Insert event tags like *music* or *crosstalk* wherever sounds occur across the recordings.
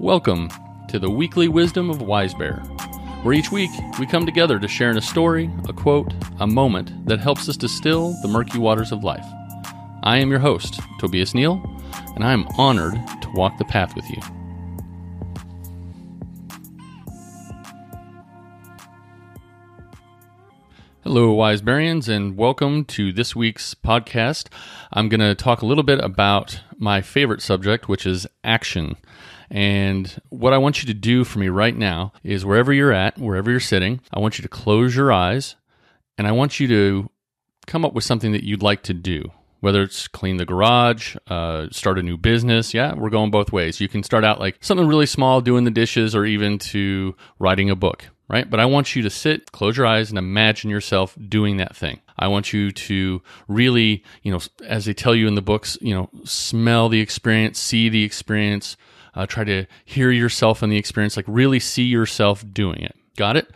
Welcome to the weekly wisdom of Wise Bear, where each week we come together to share in a story, a quote, a moment that helps us distill the murky waters of life. I am your host, Tobias Neal, and I am honored to walk the path with you. Hello, Wise Bearians, and welcome to this week's podcast. I'm going to talk a little bit about my favorite subject, which is action. And what I want you to do for me right now is wherever you're at, wherever you're sitting, I want you to close your eyes and I want you to come up with something that you'd like to do. Whether it's clean the garage, uh, start a new business, yeah, we're going both ways. You can start out like something really small, doing the dishes, or even to writing a book right? But I want you to sit, close your eyes, and imagine yourself doing that thing. I want you to really, you know, as they tell you in the books, you know, smell the experience, see the experience, uh, try to hear yourself in the experience, like really see yourself doing it. Got it?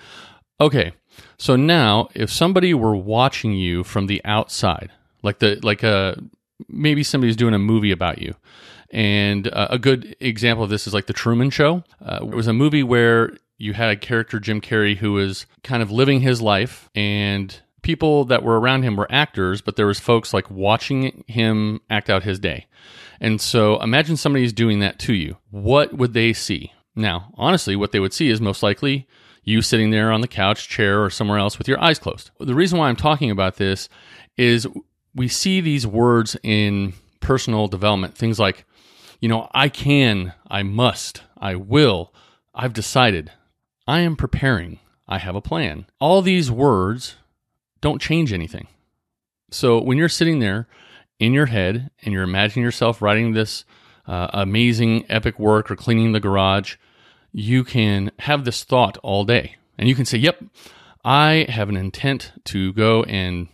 Okay. So now, if somebody were watching you from the outside, like the like a uh, maybe somebody's doing a movie about you, and uh, a good example of this is like the Truman Show. Uh, it was a movie where you had a character Jim Carrey who was kind of living his life, and people that were around him were actors, but there was folks like watching him act out his day. And so imagine somebody's doing that to you. What would they see? Now, honestly, what they would see is most likely you sitting there on the couch, chair, or somewhere else with your eyes closed. The reason why I'm talking about this is we see these words in personal development, things like, you know, I can, I must, I will, I've decided, I am preparing, I have a plan. All these words don't change anything. So when you're sitting there in your head and you're imagining yourself writing this uh, amazing epic work or cleaning the garage, you can have this thought all day. And you can say, "Yep, I have an intent to go and,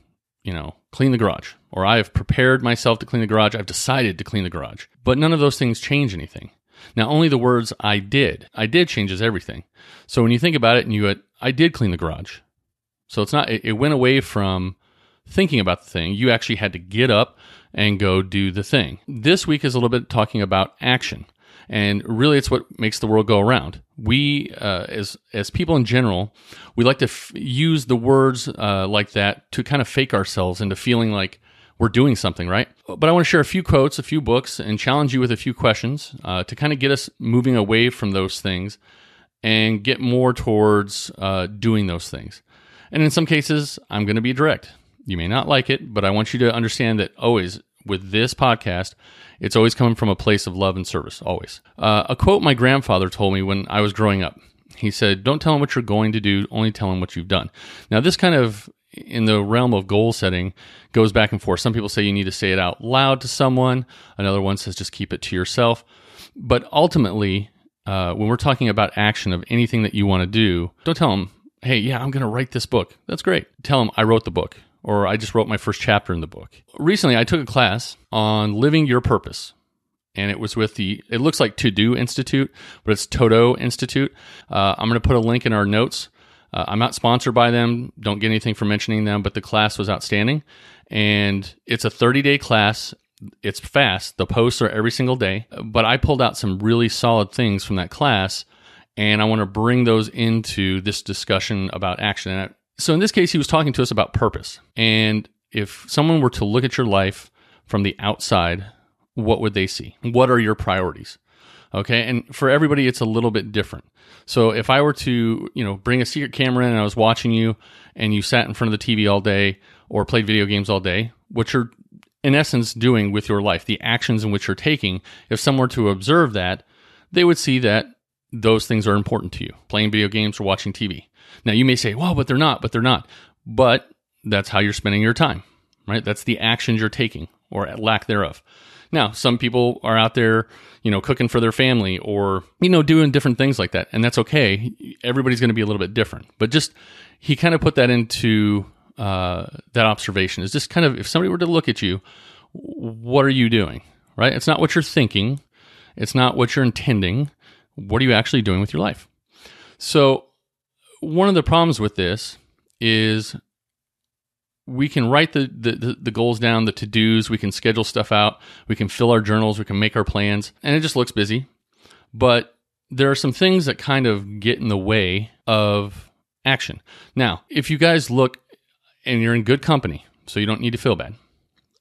you know, clean the garage." Or I have prepared myself to clean the garage. I've decided to clean the garage. But none of those things change anything. Now, only the words I did. I did changes everything. So when you think about it and you had, I did clean the garage. So it's not, it, it went away from thinking about the thing. You actually had to get up and go do the thing. This week is a little bit talking about action. And really, it's what makes the world go around. We, uh, as as people in general, we like to f- use the words uh, like that to kind of fake ourselves into feeling like we're doing something, right? But I want to share a few quotes, a few books, and challenge you with a few questions uh, to kind of get us moving away from those things and get more towards uh, doing those things. And in some cases, I'm going to be direct. You may not like it, but I want you to understand that always with this podcast, it's always coming from a place of love and service, always. Uh, a quote my grandfather told me when I was growing up. He said, Don't tell him what you're going to do, only tell him what you've done. Now, this kind of in the realm of goal setting goes back and forth. Some people say you need to say it out loud to someone, another one says just keep it to yourself. But ultimately, uh, when we're talking about action of anything that you want to do, don't tell them, hey, yeah, I'm going to write this book. That's great. Tell them I wrote the book or I just wrote my first chapter in the book. Recently, I took a class on living your purpose. And it was with the, it looks like To Do Institute, but it's Todo Institute. Uh, I'm going to put a link in our notes. Uh, I'm not sponsored by them, don't get anything for mentioning them, but the class was outstanding. And it's a 30 day class. It's fast. The posts are every single day. But I pulled out some really solid things from that class and I want to bring those into this discussion about action. So in this case, he was talking to us about purpose. And if someone were to look at your life from the outside, what would they see? What are your priorities? Okay. And for everybody, it's a little bit different. So if I were to, you know, bring a secret camera in and I was watching you and you sat in front of the TV all day or played video games all day, what you're in essence doing with your life, the actions in which you're taking, if someone were to observe that, they would see that those things are important to you playing video games or watching TV. Now, you may say, well, but they're not, but they're not. But that's how you're spending your time, right? That's the actions you're taking or lack thereof. Now, some people are out there, you know, cooking for their family or, you know, doing different things like that. And that's okay. Everybody's going to be a little bit different. But just, he kind of put that into uh, that observation is just kind of, if somebody were to look at you, what are you doing, right? It's not what you're thinking, it's not what you're intending what are you actually doing with your life? So, one of the problems with this is we can write the, the, the goals down, the to dos, we can schedule stuff out, we can fill our journals, we can make our plans, and it just looks busy. But there are some things that kind of get in the way of action. Now, if you guys look and you're in good company, so you don't need to feel bad.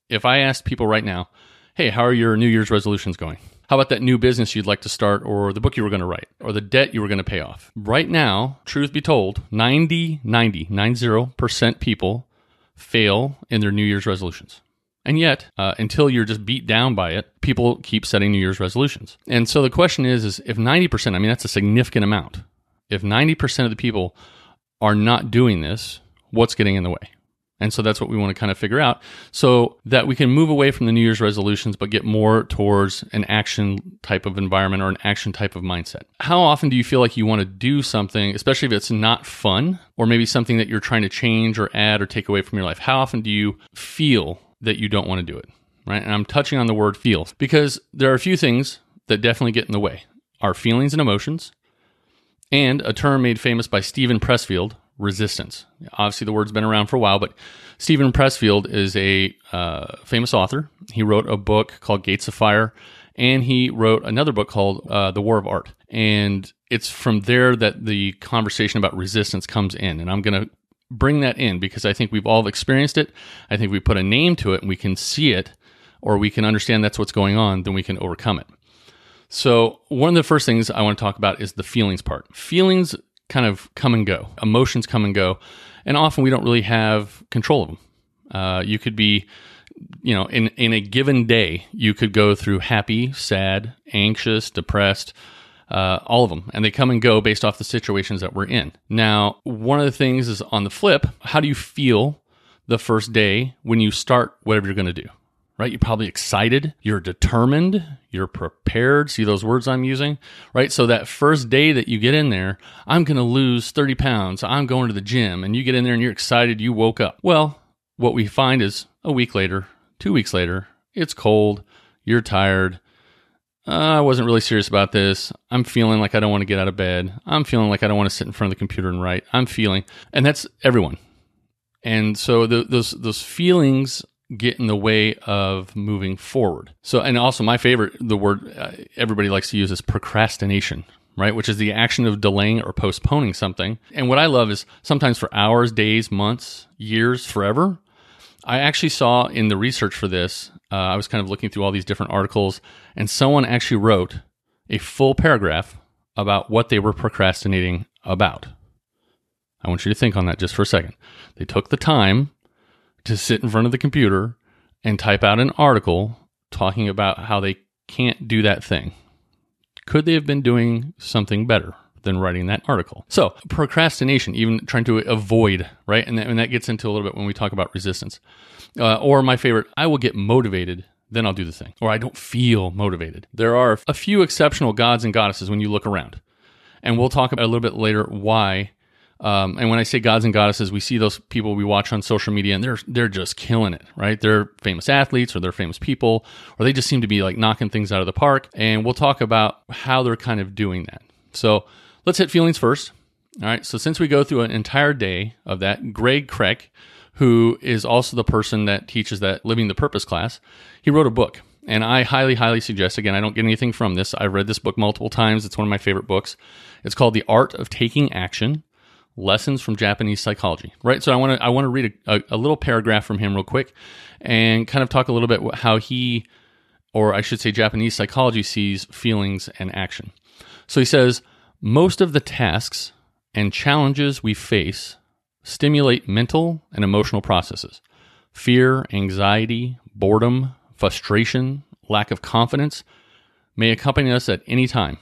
If I asked people right now, hey, how are your New Year's resolutions going? How about that new business you'd like to start, or the book you were going to write, or the debt you were going to pay off? Right now, truth be told, 90, 90, 90% people fail in their New Year's resolutions. And yet, uh, until you're just beat down by it, people keep setting New Year's resolutions. And so the question is, is if 90%, I mean, that's a significant amount. If 90% of the people are not doing this, what's getting in the way? And so that's what we want to kind of figure out so that we can move away from the New Year's resolutions, but get more towards an action type of environment or an action type of mindset. How often do you feel like you want to do something, especially if it's not fun or maybe something that you're trying to change or add or take away from your life? How often do you feel that you don't want to do it? Right. And I'm touching on the word feel because there are a few things that definitely get in the way our feelings and emotions, and a term made famous by Steven Pressfield resistance. Obviously, the word's been around for a while, but Steven Pressfield is a uh, famous author. He wrote a book called Gates of Fire, and he wrote another book called uh, The War of Art. And it's from there that the conversation about resistance comes in. And I'm going to bring that in because I think we've all experienced it. I think we put a name to it and we can see it, or we can understand that's what's going on, then we can overcome it. So, one of the first things I want to talk about is the feelings part. Feelings kind of come and go. Emotions come and go, and often we don't really have control of them. Uh, you could be, you know, in in a given day, you could go through happy, sad, anxious, depressed. Uh, all of them, and they come and go based off the situations that we're in. Now, one of the things is on the flip, how do you feel the first day when you start whatever you're going to do? Right? You're probably excited, you're determined, you're prepared. See those words I'm using, right? So that first day that you get in there, I'm going to lose 30 pounds, I'm going to the gym, and you get in there and you're excited, you woke up. Well, what we find is a week later, two weeks later, it's cold, you're tired. Uh, I wasn't really serious about this. I'm feeling like I don't want to get out of bed. I'm feeling like I don't want to sit in front of the computer and write. I'm feeling, and that's everyone. And so the, those those feelings get in the way of moving forward. So, and also my favorite, the word uh, everybody likes to use is procrastination, right? Which is the action of delaying or postponing something. And what I love is sometimes for hours, days, months, years, forever. I actually saw in the research for this, uh, I was kind of looking through all these different articles, and someone actually wrote a full paragraph about what they were procrastinating about. I want you to think on that just for a second. They took the time to sit in front of the computer and type out an article talking about how they can't do that thing. Could they have been doing something better than writing that article? So, procrastination, even trying to avoid, right? And that, and that gets into a little bit when we talk about resistance. Uh, or my favorite, I will get motivated then I'll do the thing. Or I don't feel motivated. There are a few exceptional gods and goddesses when you look around. And we'll talk about a little bit later why um, and when I say gods and goddesses, we see those people we watch on social media, and they're they're just killing it, right? They're famous athletes, or they're famous people, or they just seem to be like knocking things out of the park. And we'll talk about how they're kind of doing that. So let's hit feelings first. All right. So since we go through an entire day of that, Gregg Krech, who is also the person that teaches that living the purpose class, he wrote a book. And I highly, highly suggest, again, I don't get anything from this. I've read this book multiple times. It's one of my favorite books. It's called The Art of Taking Action lessons from Japanese psychology, right? So I want to I want to read a, a, little paragraph from him real quick, and kind of talk a little bit how he, or I should say, Japanese psychology sees feelings and action. So he says most of the tasks and challenges we face stimulate mental and emotional processes. Fear, anxiety, boredom, frustration, lack of confidence may accompany us at any time.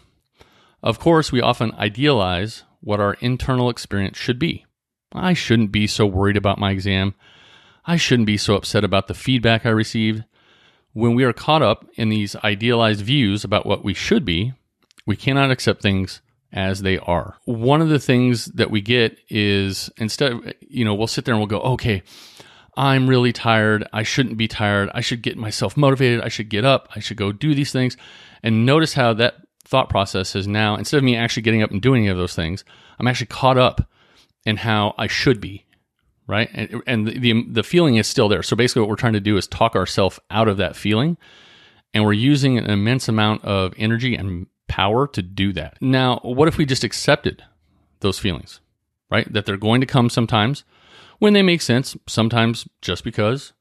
Of course, we often idealize what our internal experience should be. I shouldn't be so worried about my exam. I shouldn't be so upset about the feedback I received. When we are caught up in these idealized views about what we should be, we cannot accept things as they are. One of the things that we get is instead, you know, we'll sit there and we'll go, okay, I'm really tired. I shouldn't be tired. I should get myself motivated. I should get up. I should go do these things. And notice how that thought process is now instead of me actually getting up and doing any of those things, I'm actually caught up in how I should be, right? And, and the, the, the feeling is still there. So basically, what we're trying to do is talk ourselves out of that feeling, and we're using an immense amount of energy and power to do that. Now, what if we just accepted those feelings, right? That they're going to come sometimes when they make sense, sometimes just because.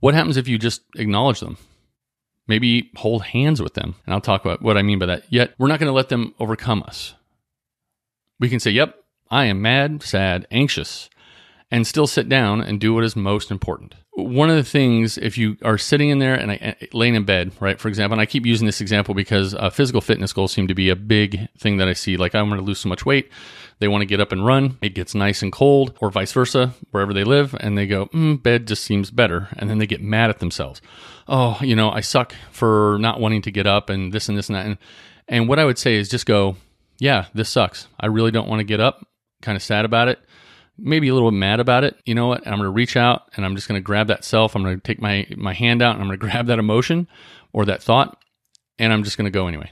What happens if you just acknowledge them? Maybe hold hands with them. And I'll talk about what I mean by that. Yet, we're not going to let them overcome us. We can say, Yep, I am mad, sad, anxious, and still sit down and do what is most important. One of the things, if you are sitting in there and I, laying in bed, right, for example, and I keep using this example because uh, physical fitness goals seem to be a big thing that I see. Like, I'm going to lose so much weight. They want to get up and run. It gets nice and cold, or vice versa, wherever they live, and they go, mm, bed just seems better. And then they get mad at themselves. Oh, you know, I suck for not wanting to get up and this and this and that. And, and what I would say is just go, yeah, this sucks. I really don't want to get up. Kind of sad about it maybe a little bit mad about it, you know what? I'm going to reach out and I'm just going to grab that self. I'm going to take my my hand out and I'm going to grab that emotion or that thought and I'm just going to go anyway.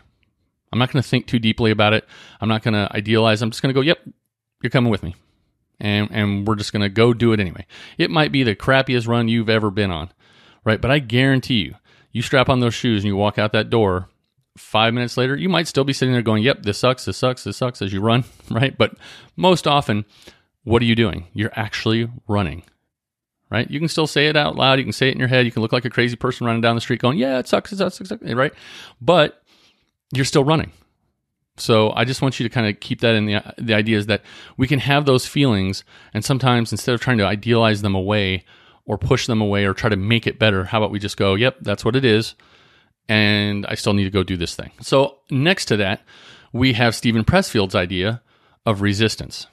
I'm not going to think too deeply about it. I'm not going to idealize. I'm just going to go, "Yep, you're coming with me." And and we're just going to go do it anyway. It might be the crappiest run you've ever been on, right? But I guarantee you, you strap on those shoes and you walk out that door, 5 minutes later, you might still be sitting there going, "Yep, this sucks, this sucks, this sucks" as you run, *laughs* right? But most often what are you doing? You're actually running, right? You can still say it out loud. You can say it in your head. You can look like a crazy person running down the street going, yeah, it sucks, it sucks, it sucks, right? But you're still running. So I just want you to kind of keep that in the the idea is that we can have those feelings, and sometimes instead of trying to idealize them away or push them away or try to make it better, how about we just go, "Yep, that's what it is," and I still need to go do this thing. So next to that, we have Steven Pressfield's idea of resistance.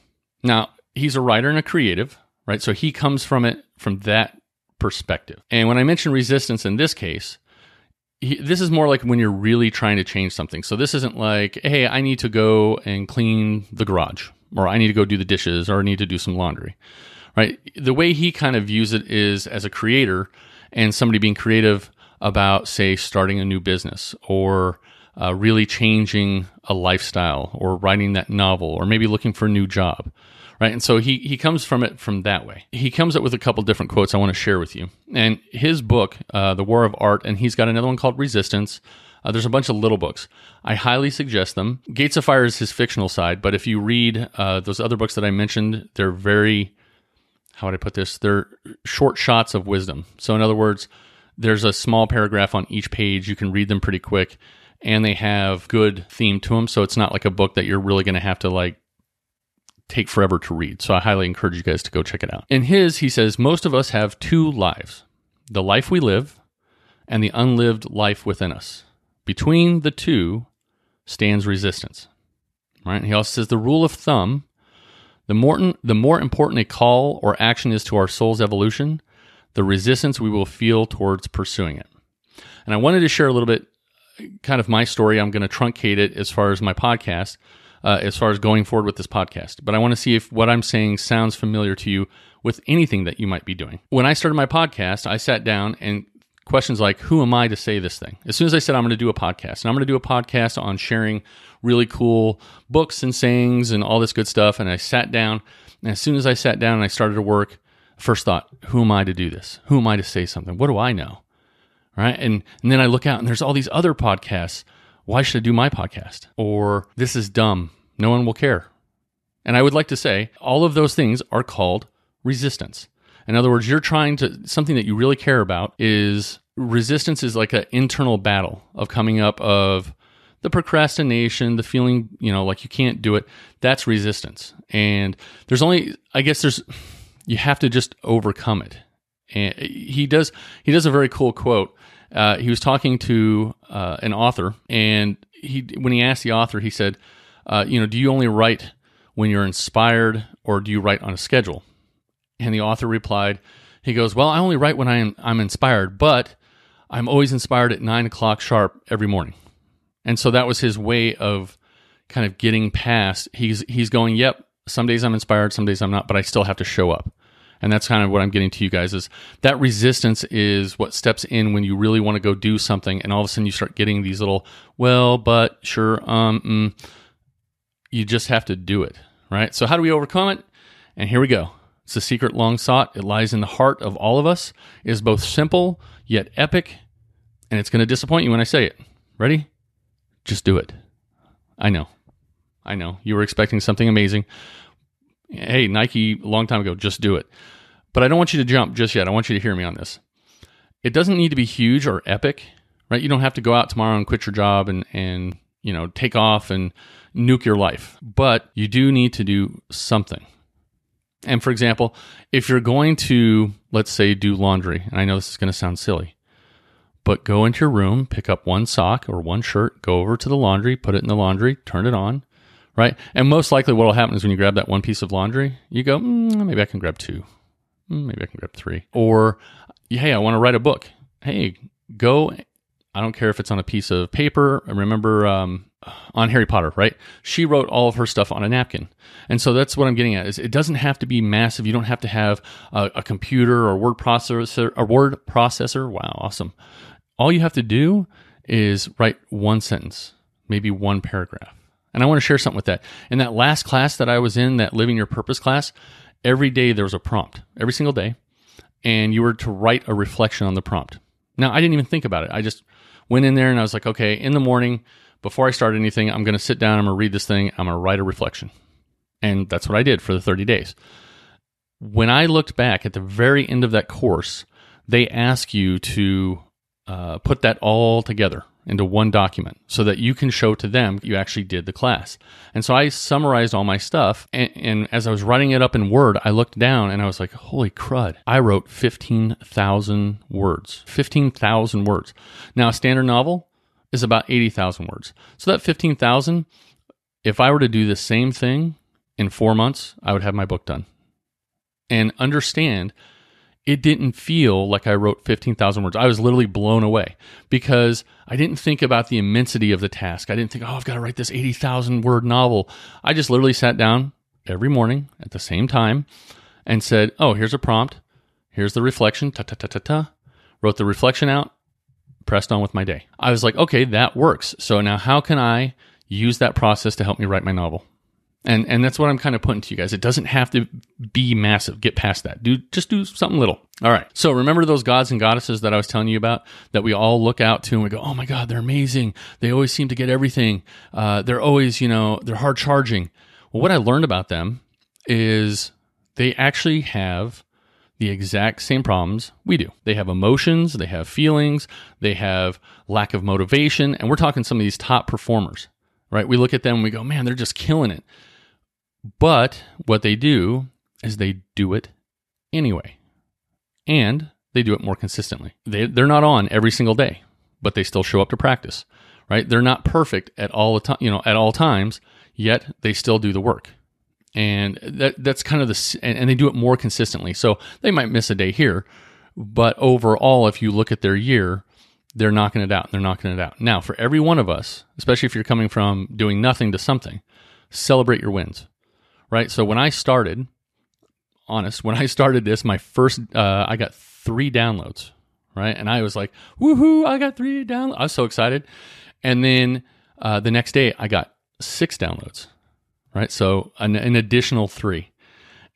Now, he's a writer and a creative, right? So he comes from it from that perspective. And when I mention resistance in this case, he, this is more like when you're really trying to change something. So this isn't like, hey, I need to go and clean the garage, or I need to go do the dishes, or I need to do some laundry, right? The way he kind of views it is as a creator and somebody being creative about, say, starting a new business or uh, really changing a lifestyle or writing that novel or maybe looking for a new job right? And so he he comes from it from that way. He comes up with a couple different quotes I want to share with you. And his book, uh, The War of Art, and he's got another one called Resistance. Uh, there's a bunch of little books. I highly suggest them. Gates of Fire is his fictional side, but if you read uh, those other books that I mentioned, they're very how would I put this? They're short shots of wisdom. So in other words, there's a small paragraph on each page. You can read them pretty quick and they have good theme to them. So it's not like a book that you're really going to have to like take forever to read. So I highly encourage you guys to go check it out. In his, he says, most of us have two lives the life we live and the unlived life within us. Between the two stands resistance. Right? He also says the rule of thumb the more, the more important a call or action is to our soul's evolution, the resistance we will feel towards pursuing it. And I wanted to share a little bit kind of my story. I'm going to truncate it as far as my podcast uh, as far as going forward with this podcast. But I want to see if what I'm saying sounds familiar to you with anything that you might be doing. When I started my podcast, I sat down and questions like, Who am I to say this thing? As soon as I said, I'm going to do a podcast, and I'm going to do a podcast on sharing really cool books and sayings and all this good stuff. And I sat down, and as soon as I sat down and I started to work, first thought, Who am I to do this? Who am I to say something? What do I know? Right. And, and then I look out and there's all these other podcasts why should I do my podcast? Or this is dumb. No one will care. And I would like to say all of those things are called resistance. In other words, you're trying to, something that you really care about is resistance is like an internal battle of coming up of the procrastination, the feeling, you know, like you can't do it. That's resistance. And there's only, I guess there's, you have to just overcome it. And he does, he does a very cool quote uh, he was talking to uh, an author, and he when he asked the author, he said, uh, "You know, do you only write when you're inspired, or do you write on a schedule?" And the author replied, "He goes, well, I only write when I am I'm inspired, but I'm always inspired at nine o'clock sharp every morning." And so that was his way of kind of getting past. He's he's going, "Yep, some days I'm inspired, some days I'm not, but I still have to show up." And that's kind of what I'm getting to you guys is that resistance is what steps in when you really want to go do something and all of a sudden you start getting these little well, but sure um mm, you just have to do it, right? So how do we overcome it? And here we go. It's a secret long sought. It lies in the heart of all of us. It is both simple yet epic, and it's going to disappoint you when I say it. Ready? Just do it. I know. I know. You were expecting something amazing. Hey, Nike, a long time ago, just do it. But I don't want you to jump just yet. I want you to hear me on this. It doesn't need to be huge or epic, right? You don't have to go out tomorrow and quit your job and, and you know, take off and nuke your life. But you do need to do something. And for example, if you're going to, let's say, do laundry, and I know this is going to sound silly, but go into your room, pick up one sock or one shirt, go over to the laundry, put it in the laundry, turn it on, right? And most likely what will happen is when you grab that one piece of laundry, you go, mm, maybe I can grab two. Maybe I can grab three. Or, hey, I want to write a book. Hey, go. I don't care if it's on a piece of paper. I remember um, on Harry Potter, right? She wrote all of her stuff on a napkin. And so that's what I'm getting at is it doesn't have to be massive. You don't have to have a, a computer or word processor or word processor. Wow, awesome. All you have to do is write one sentence, maybe one paragraph. And I want to share something with that. In that last class that I was in, that Living Your Purpose class, every day there was a prompt, every single day. And you were to write a reflection on the prompt. Now, I didn't even think about it. I just went in there and I was like, okay, in the morning, before I start anything, I'm going to sit down, I'm going to read this thing, I'm going to write a reflection. And that's what I did for the 30 days. When I looked back at the very end of that course, they ask you to uh, put that all together into one document so that you can show to them you actually did the class. And so I summarized all my stuff. And, and, as I was writing it up in Word, I looked down and I was like, holy crud. I wrote 15,000 words. 15,000 words. Now, a standard novel is about 80,000 words. So that 15,000, if I were to do the same thing in four months, I would have my book done. And understand it didn't feel like I wrote 15,000 words. I was literally blown away because I didn't think about the immensity of the task. I didn't think, oh, I've got to write this 80,000 word novel. I just literally sat down every morning at the same time and said, oh, here's a prompt. Here's the reflection. Ta ta ta ta ta. Wrote the reflection out, pressed on with my day. I was like, okay, that works. So now how can I use that process to help me write my novel? And and that's what I'm kind of putting to you guys. It doesn't have to be massive. Get past that. Do just do something little. All right. So remember those gods and goddesses that I was telling you about that we all look out to and we go, oh my god, they're amazing. They always seem to get everything. Uh, they're always you know they're hard charging. Well, what I learned about them is they actually have the exact same problems we do. They have emotions, they have feelings, they have lack of motivation, and we're talking some of these top performers, right? We look at them and we go, man, they're just killing it. But what they do is they do it anyway. And they do it more consistently. They, they're not on every single day, but they still show up to practice, right? They're not perfect at all the time, you know, at all times, yet they still do the work. And that, that's kind of the, and, and they do it more consistently. So they might miss a day here, but overall, if you look at their year, they're knocking it out. They're knocking it out. Now, for every one of us, especially if you're coming from doing nothing to something, celebrate your wins right? So when I started, honest, when I started this, my first, uh, I got three downloads, right? And I was like, woohoo, I got three downloads. I was so excited. And then uh, the next day, I got six downloads, right? So an, an additional three.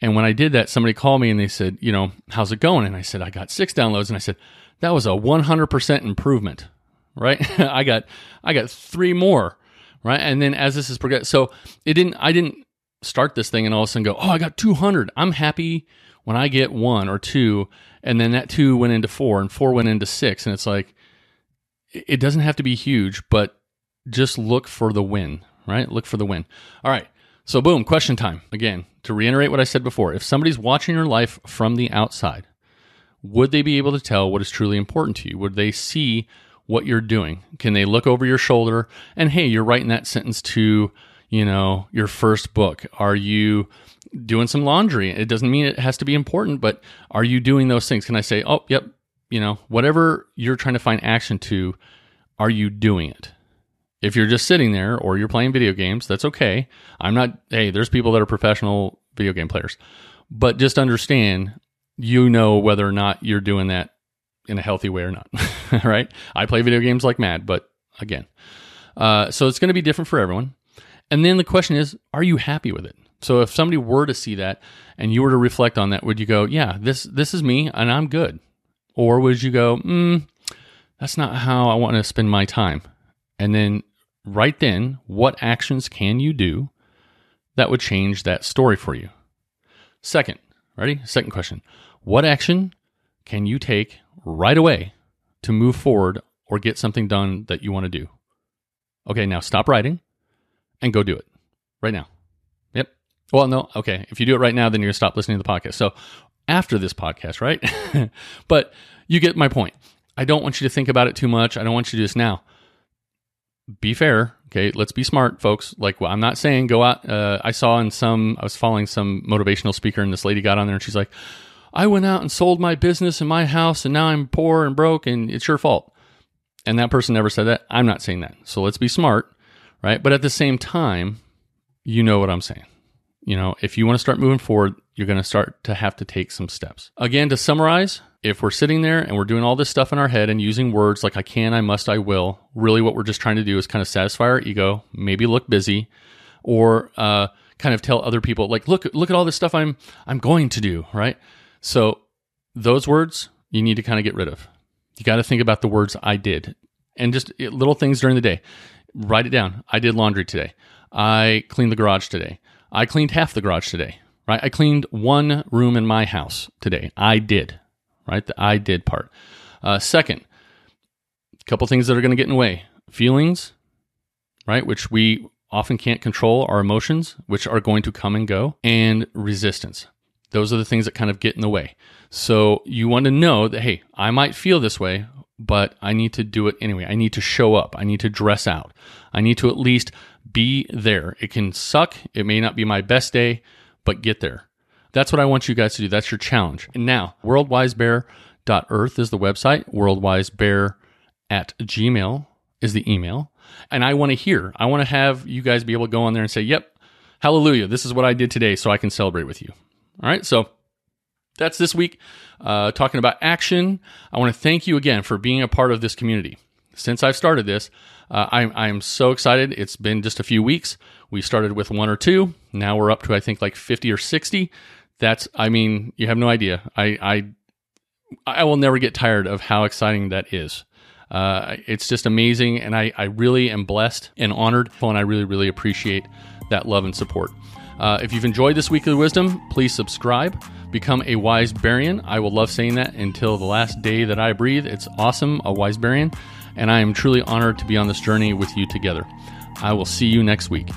And when I did that, somebody called me and they said, you know, how's it going? And I said, I got six downloads. And I said, that was a 100% improvement, right? *laughs* I got, I got three more, right? And then as this is progressed, so it didn't, I didn't start this thing and all of a sudden go, oh, I got 200. I'm happy when I get one or two. And then that two went into four and four went into six. And it's like, it doesn't have to be huge, but just look for the win, right? Look for the win. All right. So, boom, question time. Again, to reiterate what I said before, if somebody's watching your life from the outside, would they be able to tell what is truly important to you? Would they see what you're doing? Can they look over your shoulder and, hey, you're writing that sentence to you know, your first book? Are you doing some laundry? It doesn't mean it has to be important, but are you doing those things? Can I say, oh, yep, you know, whatever you're trying to find action to, are you doing it? If you're just sitting there or you're playing video games, that's okay. I'm not, hey, there's people that are professional video game players, but just understand you know whether or not you're doing that in a healthy way or not, *laughs* right? I play video games like mad, but again, uh, so it's going to be different for everyone. And then the question is, are you happy with it? So if somebody were to see that and you were to reflect on that, would you go, yeah, this this is me and I'm good? Or would you go, mm, that's not how I want to spend my time? And then right then, what actions can you do that would change that story for you? Second, ready? Second question What action can you take right away to move forward or get something done that you want to do? Okay, now stop writing and go do it right now. Yep. Well, no, okay. If you do it right now, then you're to stop listening to the podcast. So after this podcast, right? *laughs* but you get my point. I don't want you to think about it too much. I don't want you to do this now. Be fair. Okay. Let's be smart, folks. Like, well, I'm not saying go out. Uh, I saw in some, I was following some motivational speaker, and this lady got on there and she's like, I went out and sold my business and my house, and now I'm poor and broke, and it's your fault. And that person never said that. I'm not saying that. So let's be smart, right? But at the same time, you know what I'm saying. You know, if you want to start moving forward, you're going to start to have to take some steps. Again, to summarize, if we're sitting there and we're doing all this stuff in our head and using words like I can, I must, I will, really what we're just trying to do is kind of satisfy our ego, maybe look busy, or uh, kind of tell other people like, look, look at all this stuff I'm I'm going to do, right? So those words you need to kind of get rid of. You got to think about the words I did and just little things during the day. Write it down. I did laundry today. I cleaned the garage today. I cleaned half the garage today, right? I cleaned one room in my house today. I did, right? The I did part. Uh, second, a couple things that are going to get in the way feelings, right? Which we often can't control, our emotions, which are going to come and go, and resistance. Those are the things that kind of get in the way. So you want to know that, hey, I might feel this way, but I need to do it anyway. I need to show up. I need to dress out. I need to at least be there. It can suck. It may not be my best day, but get there. That's what I want you guys to do. That's your challenge. And now, worldwisebear.earth is the website. Worldwisebear at gmail is the email. And I want to hear, I want to have you guys be able to go on there and say, yep, hallelujah, this is what I did today so I can celebrate with you. All right. So that's this week uh, talking about action. I want to thank you again for being a part of this community. Since I've started this, uh, I'm, I'm so excited. It's been just a few weeks. We started with one or two. Now we're up to, I think, like 50 or 60. That's, I mean, you have no idea. I, I, I will never get tired of how exciting that is. Uh, it's just amazing. And I, I really am blessed and honored. And I really, really appreciate that love and support. Uh, if you've enjoyed this weekly wisdom, please subscribe. Become a wise Bearian. I will love saying that until the last day that I breathe. It's awesome, a wise Bearian. And I am truly honored to be on this journey with you together. I will see you next week.